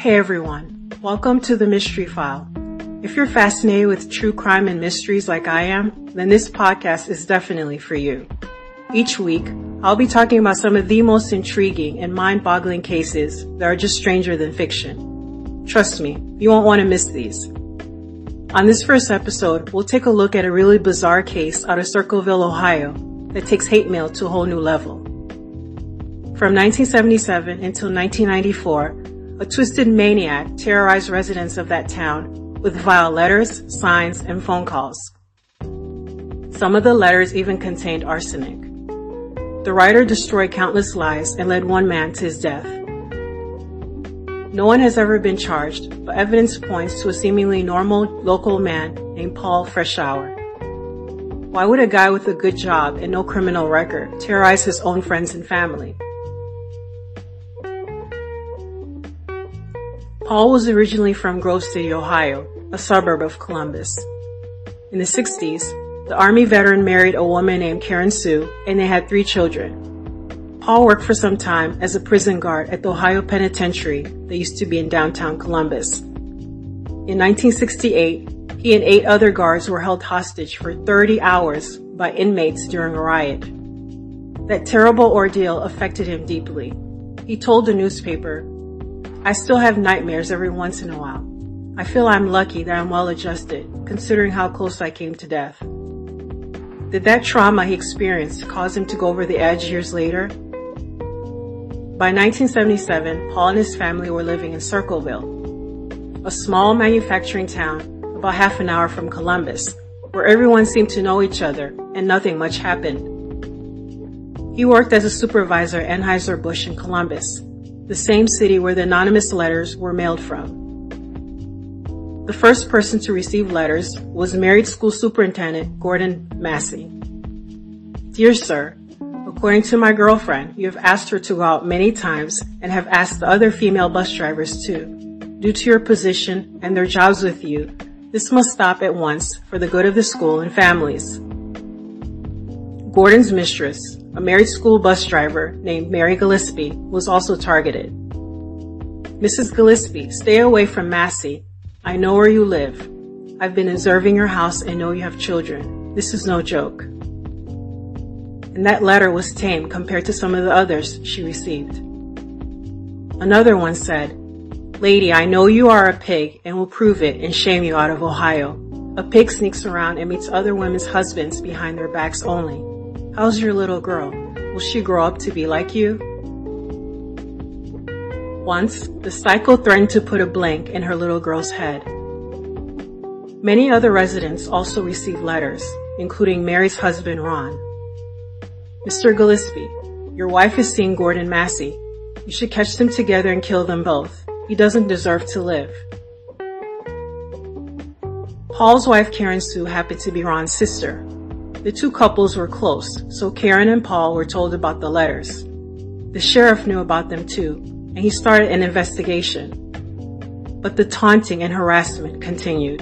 Hey everyone, welcome to the Mystery File. If you're fascinated with true crime and mysteries like I am, then this podcast is definitely for you. Each week, I'll be talking about some of the most intriguing and mind-boggling cases that are just stranger than fiction. Trust me, you won't want to miss these. On this first episode, we'll take a look at a really bizarre case out of Circleville, Ohio that takes hate mail to a whole new level. From 1977 until 1994, a twisted maniac terrorized residents of that town with vile letters, signs, and phone calls. Some of the letters even contained arsenic. The writer destroyed countless lives and led one man to his death. No one has ever been charged, but evidence points to a seemingly normal local man named Paul Freshour. Why would a guy with a good job and no criminal record terrorize his own friends and family? Paul was originally from Grove City, Ohio, a suburb of Columbus. In the 60s, the Army veteran married a woman named Karen Sue, and they had three children. Paul worked for some time as a prison guard at the Ohio Penitentiary that used to be in downtown Columbus. In 1968, he and eight other guards were held hostage for 30 hours by inmates during a riot. That terrible ordeal affected him deeply. He told the newspaper, I still have nightmares every once in a while. I feel I'm lucky that I'm well adjusted, considering how close I came to death. Did that trauma he experienced cause him to go over the edge years later? By 1977, Paul and his family were living in Circleville, a small manufacturing town about half an hour from Columbus, where everyone seemed to know each other and nothing much happened. He worked as a supervisor at Anheuser-Busch in Columbus, the same city where the anonymous letters were mailed from. The first person to receive letters was married school superintendent Gordon Massie. Dear sir, According to my girlfriend, you have asked her to go out many times and have asked the other female bus drivers too. Due to your position and their jobs with you, this must stop at once for the good of the school and families. Gordon's mistress, a married school bus driver named Mary Gillispie, was also targeted. Mrs. Gillispie, stay away from Massie. I know where you live. I've been observing your house and know you have children. This is no joke and that letter was tame compared to some of the others she received. Another one said, Lady, I know you are a pig and will prove it and shame you out of Ohio. A pig sneaks around and meets other women's husbands behind their backs only. How's your little girl? Will she grow up to be like you? Once, the psycho threatened to put a blank in her little girl's head. Many other residents also received letters, including Mary's husband Ron. Mr. Gillispie, your wife is seeing Gordon Massie. You should catch them together and kill them both. He doesn't deserve to live. Paul's wife Karen Sue happened to be Ron's sister. The two couples were close, so Karen and Paul were told about the letters. The sheriff knew about them too, and he started an investigation. But the taunting and harassment continued.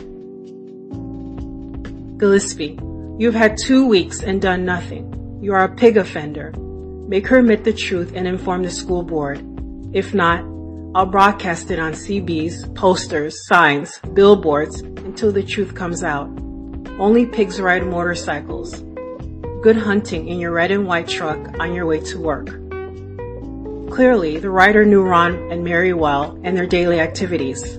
Gillispie, you've had two weeks and done nothing. You are a pig offender. Make her admit the truth and inform the school board. If not, I'll broadcast it on CBs, posters, signs, billboards until the truth comes out. Only pigs ride motorcycles. Good hunting in your red and white truck on your way to work. Clearly, the writer knew Ron and Mary well and their daily activities.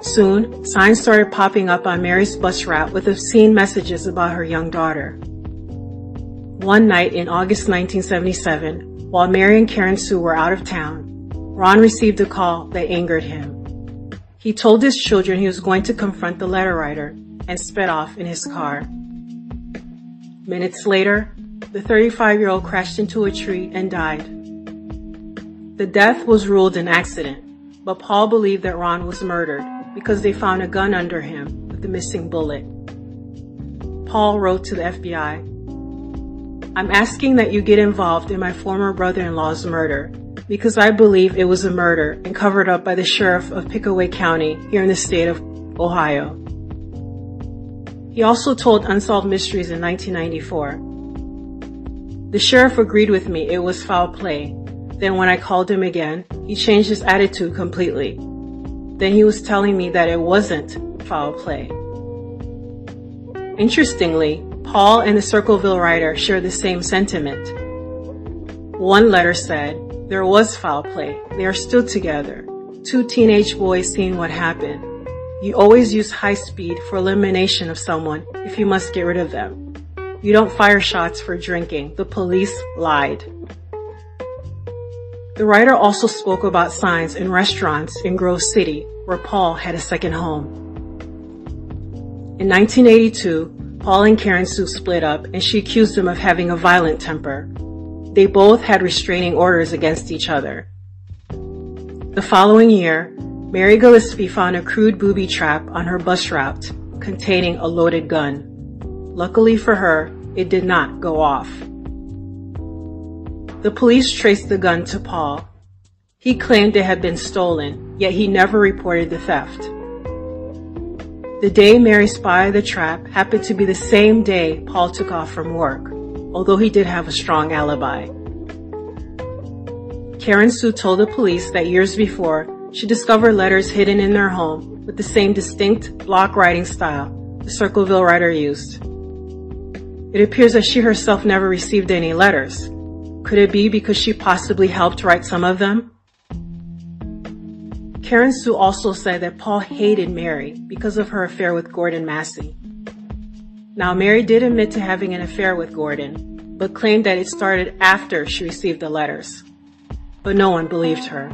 Soon, signs started popping up on Mary's bus route with obscene messages about her young daughter. One night in August 1977, while Mary and Karen Sue were out of town, Ron received a call that angered him. He told his children he was going to confront the letter writer and sped off in his car. Minutes later, the 35-year-old crashed into a tree and died. The death was ruled an accident, but Paul believed that Ron was murdered because they found a gun under him with the missing bullet. Paul wrote to the FBI, I'm asking that you get involved in my former brother-in-law's murder because I believe it was a murder and covered up by the sheriff of Pickaway County here in the state of Ohio. He also told Unsolved Mysteries in 1994. The sheriff agreed with me it was foul play. Then when I called him again, he changed his attitude completely. Then he was telling me that it wasn't foul play. Interestingly, Paul and the Circleville writer share the same sentiment. One letter said, there was foul play. They are still together. Two teenage boys seeing what happened. You always use high speed for elimination of someone if you must get rid of them. You don't fire shots for drinking. The police lied. The writer also spoke about signs in restaurants in Grove City where Paul had a second home. In 1982, Paul and Karen Sue split up and she accused him of having a violent temper. They both had restraining orders against each other. The following year, Mary Gillispie found a crude booby trap on her bus route containing a loaded gun. Luckily for her, it did not go off. The police traced the gun to Paul. He claimed it had been stolen, yet he never reported the theft. The day Mary spotted the trap happened to be the same day Paul took off from work, although he did have a strong alibi. Karen Sue told the police that years before, she discovered letters hidden in their home with the same distinct block writing style the Circleville writer used. It appears that she herself never received any letters. Could it be because she possibly helped write some of them? Karen Sue also said that Paul hated Mary because of her affair with Gordon Massie. Now, Mary did admit to having an affair with Gordon, but claimed that it started after she received the letters. But no one believed her.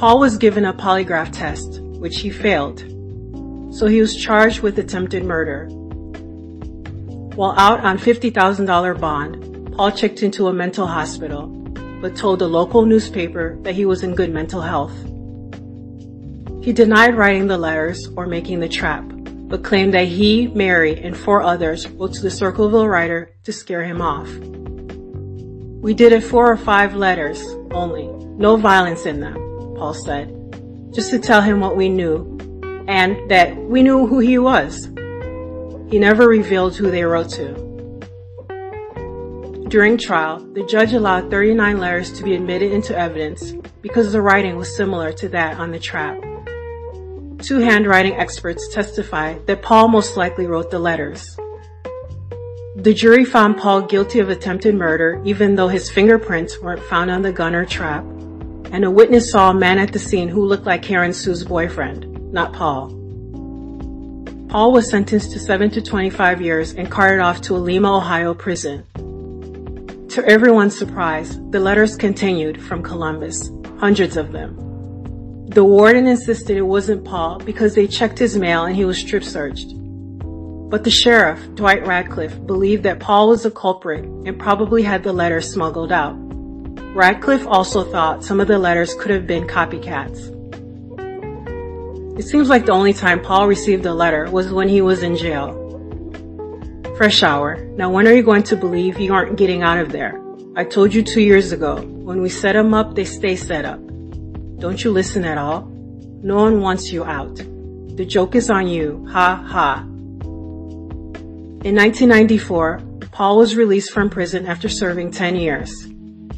Paul was given a polygraph test, which he failed, so he was charged with attempted murder. While out on $50,000 bond, Paul checked into a mental hospital, but told a local newspaper that he was in good mental health. He denied writing the letters or making the trap, but claimed that he, Mary, and four others wrote to the Circleville writer to scare him off. We did it four or five letters only, no violence in them, Paul said, just to tell him what we knew and that we knew who he was. He never revealed who they wrote to. During trial, the judge allowed 39 letters to be admitted into evidence because the writing was similar to that on the trap. Two handwriting experts testified that Paul most likely wrote the letters. The jury found Paul guilty of attempted murder even though his fingerprints weren't found on the gun or trap, and a witness saw a man at the scene who looked like Karen Sue's boyfriend, not Paul. Paul was sentenced to 7 to 25 years and carted off to a Lima, Ohio prison. To everyone's surprise, the letters continued from Columbus, hundreds of them. The warden insisted it wasn't Paul because they checked his mail and he was strip searched. But the sheriff, Dwight Radcliff, believed that Paul was the culprit and probably had the letters smuggled out. Radcliff also thought some of the letters could have been copycats. It seems like the only time Paul received a letter was when he was in jail. Freshour. Now when are you going to believe you aren't getting out of there? I told you two years ago. When we set them up, they stay set up. Don't you listen at all? No one wants you out. The joke is on you. Ha ha. In 1994, Paul was released from prison after serving 10 years.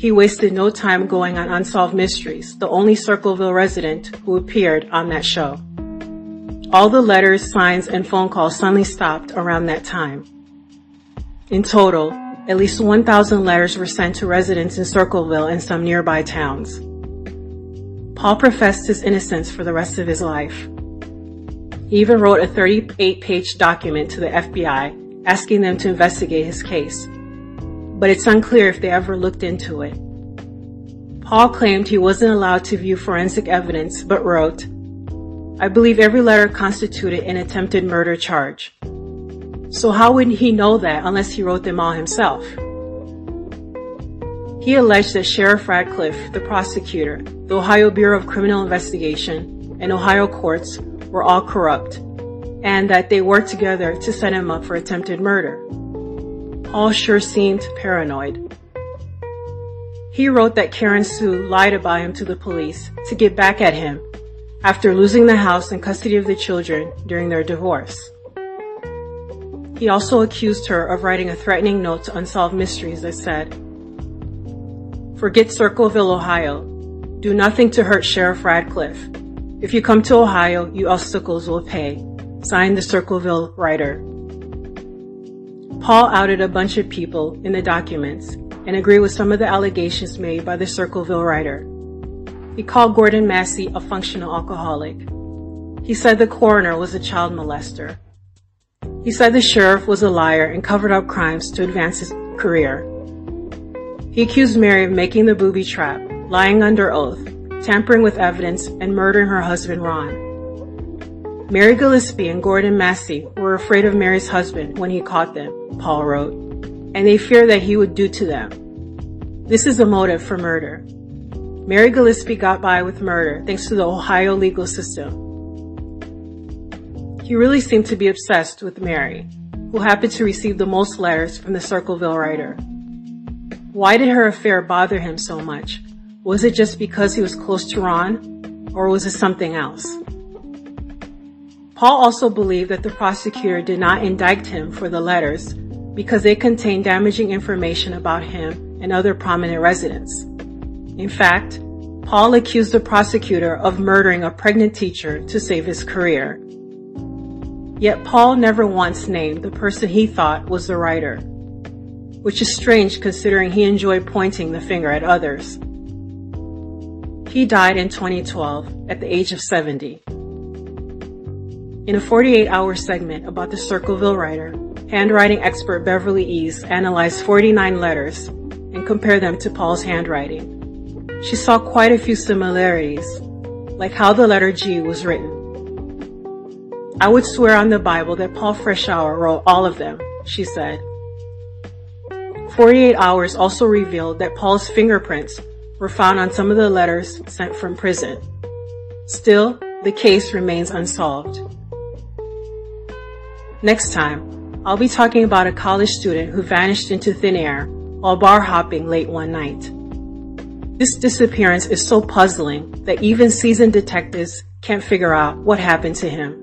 He wasted no time going on Unsolved Mysteries, the only Circleville resident who appeared on that show. All the letters, signs, and phone calls suddenly stopped around that time. In total, at least 1,000 letters were sent to residents in Circleville and some nearby towns. Paul professed his innocence for the rest of his life. He even wrote a 38-page document to the FBI asking them to investigate his case, but it's unclear if they ever looked into it. Paul claimed he wasn't allowed to view forensic evidence, but wrote, I believe every letter constituted an attempted murder charge. So how would he know that unless he wrote them all himself? He alleged that Sheriff Radcliff, the prosecutor, the Ohio Bureau of Criminal Investigation, and Ohio courts were all corrupt, and that they worked together to set him up for attempted murder. Paul sure seemed paranoid. He wrote that Karen Sue lied about him to the police to get back at him after losing the house and custody of the children during their divorce. He also accused her of writing a threatening note to Unsolved Mysteries that said, Forget Circleville, Ohio. Do nothing to hurt Sheriff Radcliff. If you come to Ohio, you obstacles will pay. Signed the Circleville writer. Paul outed a bunch of people in the documents and agreed with some of the allegations made by the Circleville writer. He called Gordon Massie a functional alcoholic. He said the coroner was a child molester. He said the sheriff was a liar and covered up crimes to advance his career. He accused Mary of making the booby trap, lying under oath, tampering with evidence, and murdering her husband Ron. Mary Gillispie and Gordon Massie were afraid of Mary's husband when he caught them, Paul wrote, and they feared that he would do to them. This is a motive for murder. Mary Gillispie got by with murder thanks to the Ohio legal system. He really seemed to be obsessed with Mary, who happened to receive the most letters from the Circleville writer. Why did her affair bother him so much? Was it just because he was close to Ron, or was it something else? Paul also believed that the prosecutor did not indict him for the letters because they contained damaging information about him and other prominent residents. In fact, Paul accused the prosecutor of murdering a pregnant teacher to save his career. Yet Paul never once named the person he thought was the writer, which is strange considering he enjoyed pointing the finger at others. He died in 2012 at the age of 70. In a 48 hour segment about the Circleville writer, handwriting expert Beverly East analyzed 49 letters and compared them to Paul's handwriting. She saw quite a few similarities, like how the letter G was written. I would swear on the Bible that Paul Freshour wrote all of them, she said. 48 Hours also revealed that Paul's fingerprints were found on some of the letters sent from prison. Still, the case remains unsolved. Next time, I'll be talking about a college student who vanished into thin air while bar hopping late one night. This disappearance is so puzzling that even seasoned detectives can't figure out what happened to him.